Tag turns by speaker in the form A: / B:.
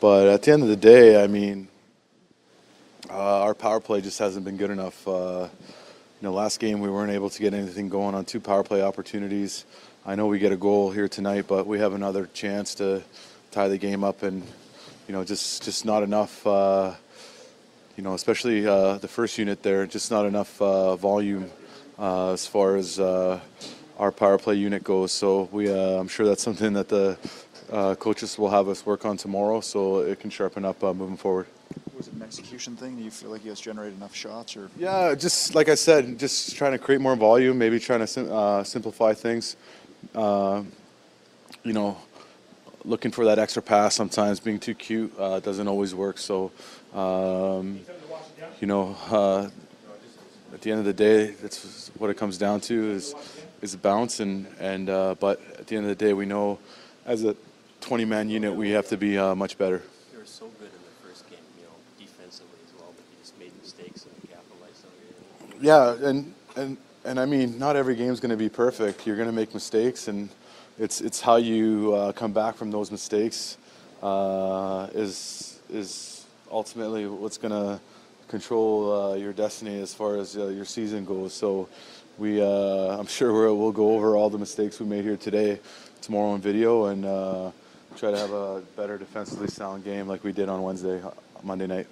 A: But at the end of the day, I mean, uh, our power play just hasn't been good enough. Uh, you know, last game we weren't able to get anything going on two power play opportunities. I know we get a goal here tonight, but we have another chance to tie the game up, and you know, just just not enough. Uh, you know, especially uh, the first unit there, just not enough uh, volume uh, as far as our power play unit goes. So we, I'm sure that's something that the uh, coaches will have us work on tomorrow, so it can sharpen up moving forward.
B: Was it an execution thing? Do you feel like you guys generated enough shots, or
A: Yeah, just like I said, just trying to create more volume, maybe trying to sim- uh, simplify things. Uh, you know, looking for that extra pass sometimes, being too cute uh, doesn't always work. So, um, you know, uh, at the end of the day, that's what it comes down to is is a bounce. And and uh, but at the end of the day, we know as a 20-man unit, we have to be uh, much better.
C: You were so good in the first game, you know, defensively as well, but you just made mistakes and capitalized on it.
A: Yeah, and and and I mean, not every game's going to be perfect. You're going to make mistakes, and it's it's how you uh, come back from those mistakes uh, is is ultimately what's going to control uh, your destiny as far as uh, your season goes. So we, uh, I'm sure we'll go over all the mistakes we made here today, tomorrow on video, and uh, try to have a better defensively sound game like we did on Wednesday, Monday night.